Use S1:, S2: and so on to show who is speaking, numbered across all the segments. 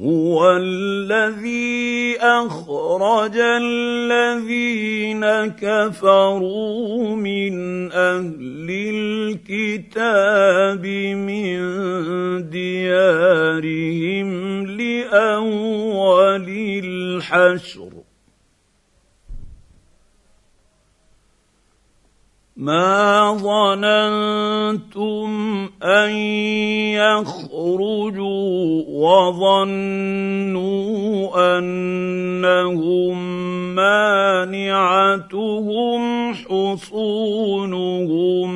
S1: هو الذي اخرج الذين كفروا من اهل الكتاب من ديارهم لاول الحشر ما ظننتم ان يخرجوا وظنوا انهم مانعتهم حصونهم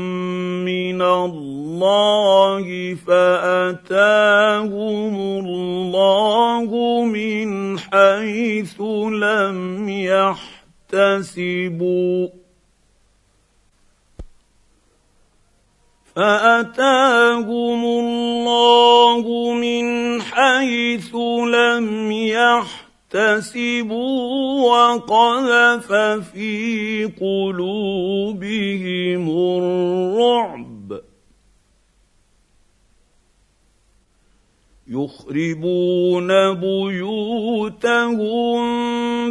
S1: من الله فاتاهم الله من حيث لم يحتسبوا فاتاهم الله من حيث لم يحتسبوا وقذف في قلوبهم الرعب يخربون بيوتهم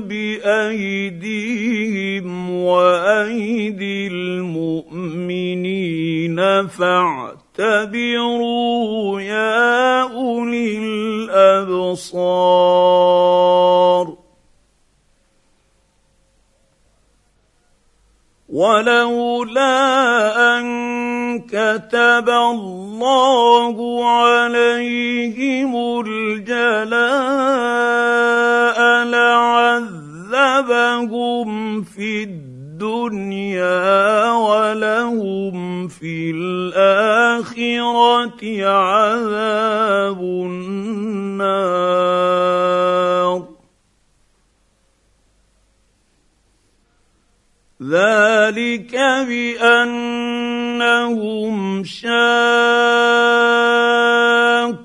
S1: بايديهم وايدي المؤمنين فاعتبروا يا اولي الابصار ولولا ان كتب الله عليهم الجلاء لعذبهم في الدنيا الدنيا ولهم في الاخره عذاب النار ذلك بانهم شاقوا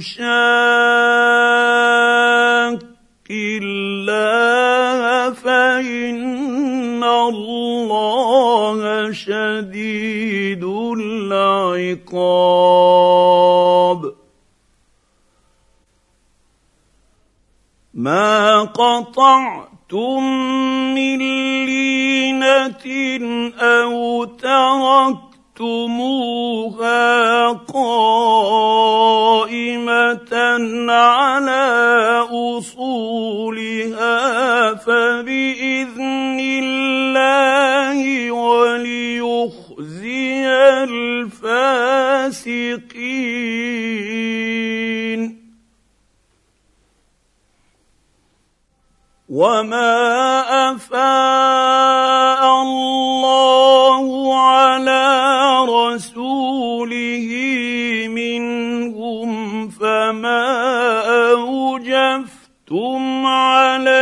S1: يشاك الله فان الله شديد العقاب ما قطعتم من لينه او تركتم تركتموها قائمه على اصولها فباذن الله وليخزي الفاسقين وما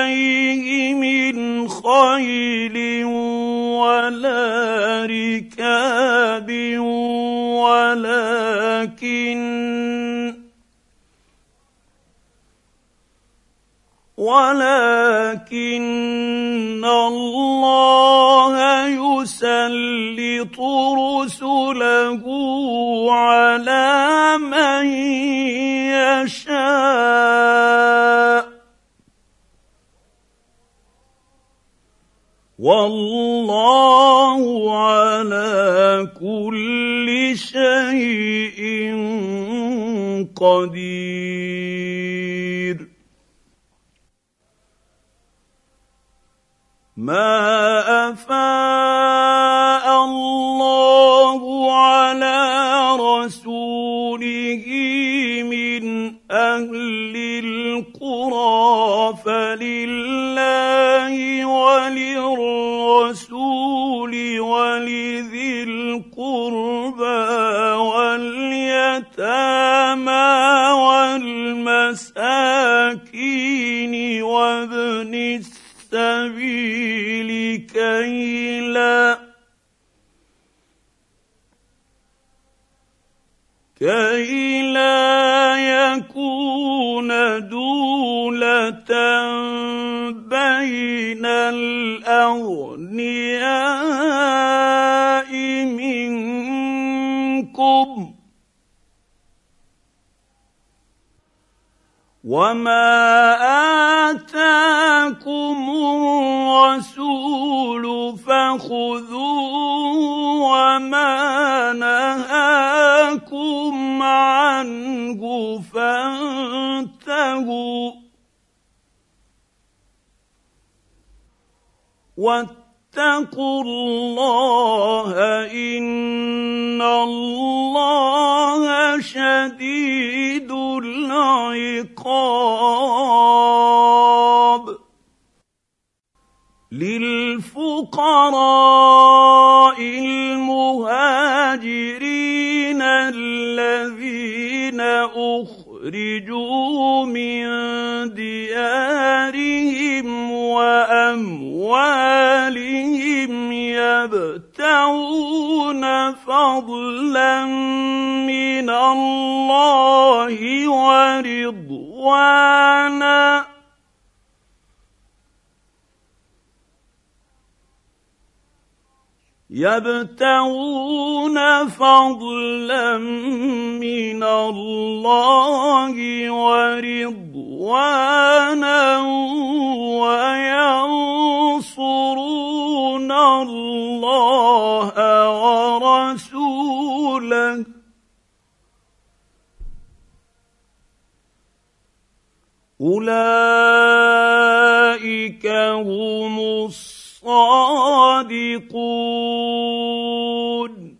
S1: عليه من خيل ولا ركاب ولكن ولكن الله يسلط رسله على من يشاء والله على كل شيء قدير ما وما اتاكم الرسول فخذوه وما نهاكم عنه فانتهوا اتقوا الله ان الله شديد العقاب للفقراء المهاجرين الذين اخرجوا من ديارهم واموالهم يبتغون فضلا من الله ورضوانا يبتغون فضلا من الله ورضوانا وينصرون الله ورسوله اولئك هم الصالحون ينفقون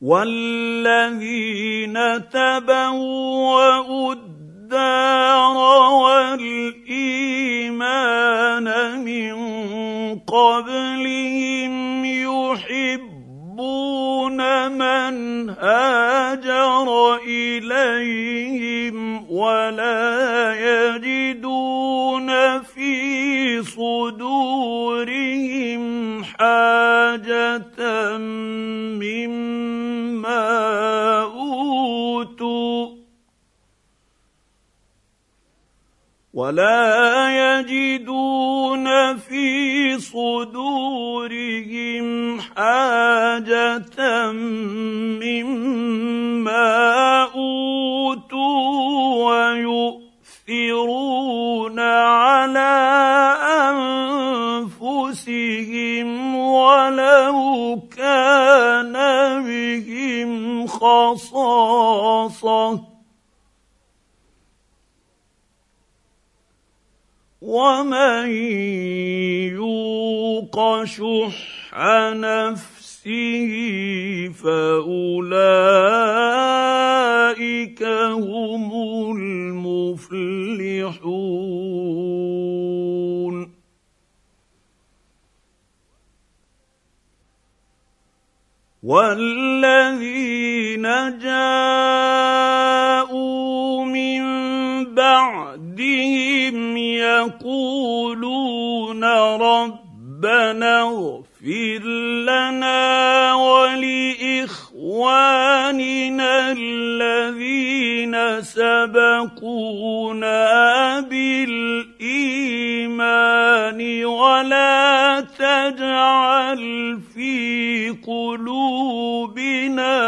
S1: والذين تبوأوا الدار والإيمان من قبلهم يحبون من هاجر إليهم ولا يجدون صدورهم حاجة مما أوتوا ولا يجدون في صدورهم حاجة مما أوتوا ويؤثرون على ولو كان بهم خصاصه ومن يوق شح نفسه فاولئك هم المفلحون والذين جاءوا من بعدهم يقولون ربنا اغفر لنا ولاخواننا الذين سبقونا بالايمان ولا تجعل قلوبنا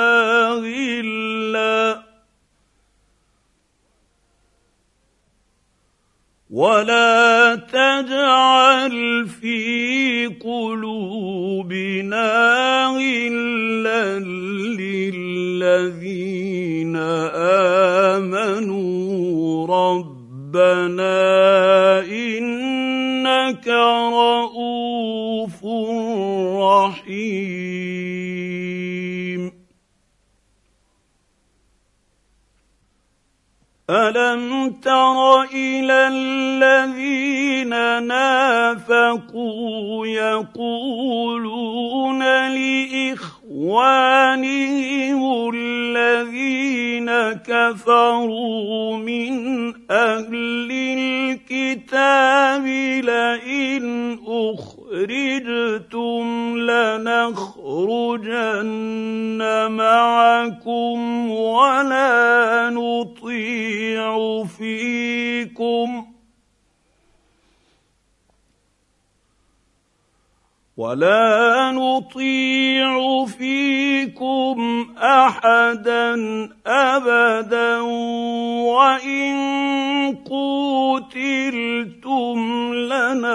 S1: غلا ولا تجعل في قلوبنا غلا للذين امنوا ربنا انك رؤوف رحيم الم تر الى الذين نافقوا يقولون لاخوانهم الذين كفروا من اهل الكتاب لئن اخرجوا أخرجتم لنخرجن معكم ولا نطيع فيكم ۖ ولا نطيع فيكم احدا ابدا وان قتلتم لنا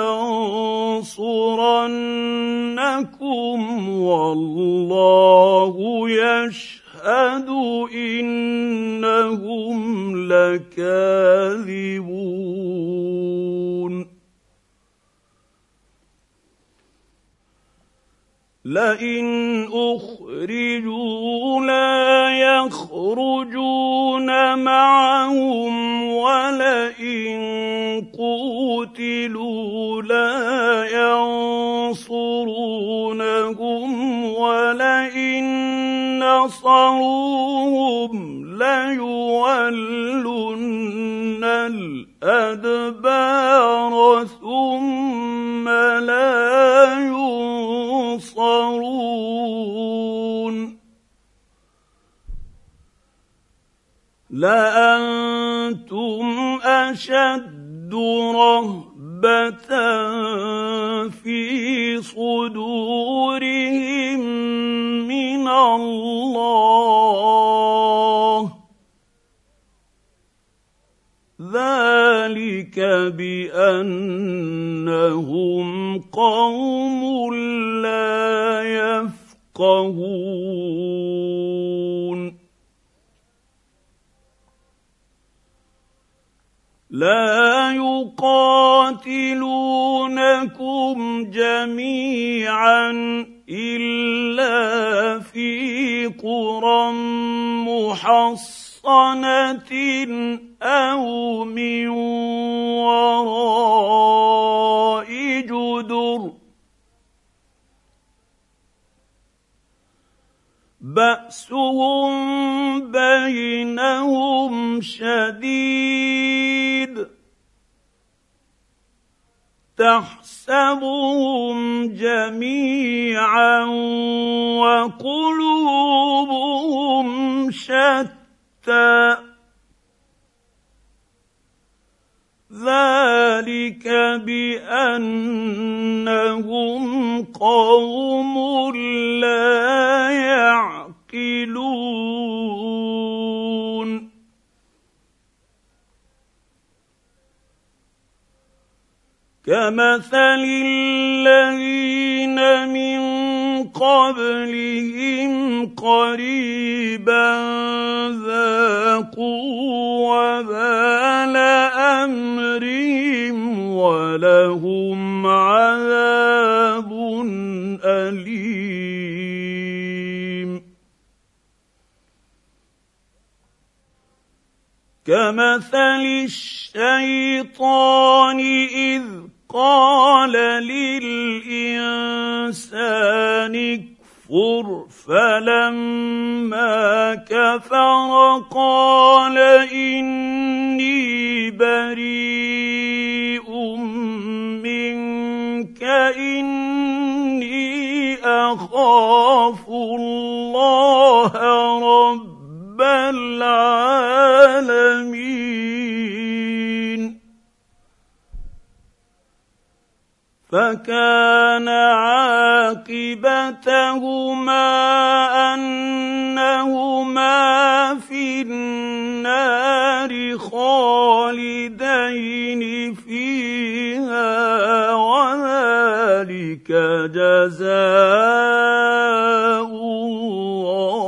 S1: لَيَنْصُرَنَّكُمْ والله يشهد انهم لكاذبون لئن اخرجوا لا يخرجون معهم قتلوا لا ينصرونهم ولئن نصروهم ليولن الادبار ثم لا ينصرون لانتم اشد رهبه رأفة في صدورهم من الله ذلك بأنهم قوم لا يفقهون لا يقال يقاتلونكم جميعا الا في قرى محصنه او من وراء جدر باسهم بينهم شديد تحسبهم جميعا وقلوبهم شتى ذلك بانهم قوم لا يعقلون كمثل الذين من قبلهم قريبا ذاقوا وبال امرهم ولهم عذاب اليم كمثل الشيطان اذ قال النار خالدين فيها وذلك جزاء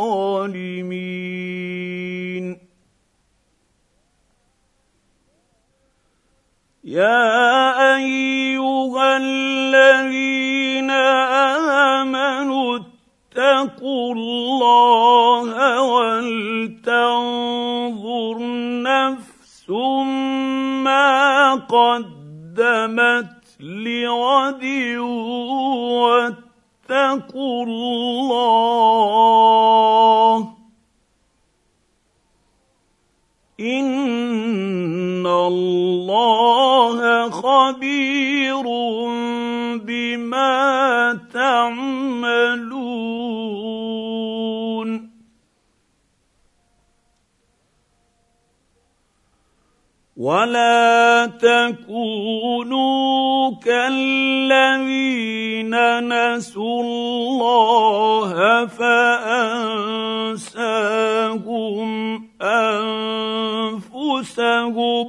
S1: الظالمين يا الله ولتنظر نفس ما قدمت لغد واتقوا الله ان الله خبير بما تعملون ولا تكونوا كالذين نسوا الله فانساهم انفسهم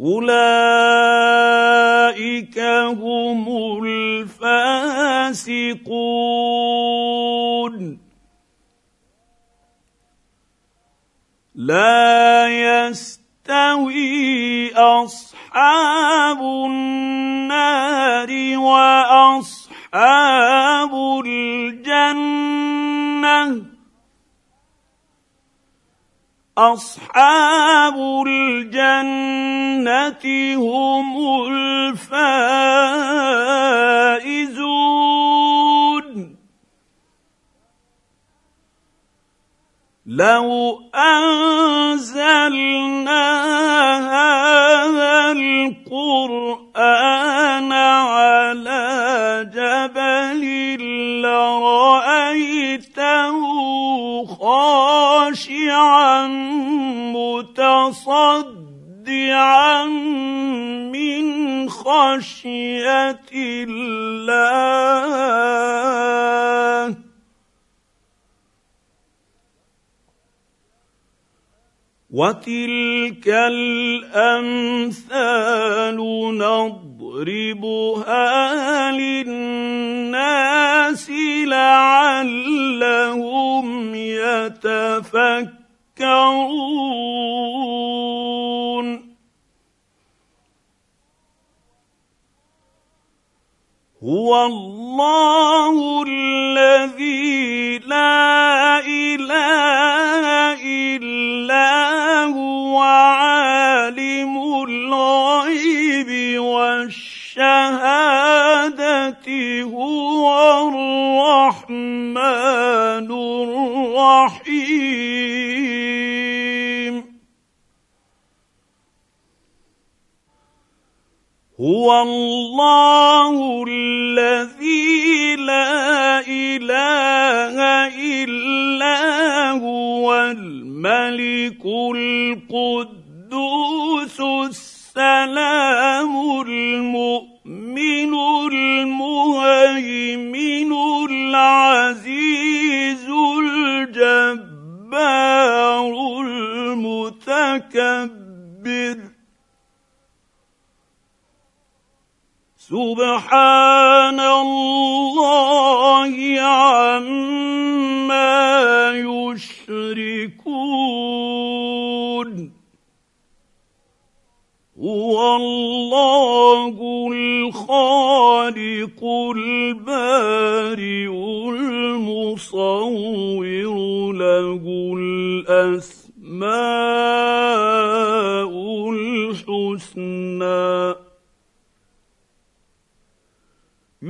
S1: اولئك هم الفاسقون لا يستوي اصحاب النار واصحاب الجنه اصحاب الجنه هم الفائزون لو انزلنا هذا القران على جبل لرايته خاشعا متصدعا من خشيه الله وتلك الامثال نضربها للناس لعلهم يتفكرون هو الله هو الله الذي لا اله الا هو الملك القدوس السلام المؤمن المهيمن العزيز الجبار المتكبر سبحان الله عما يشركون هو الله الخالق البارئ المصور له الاسماء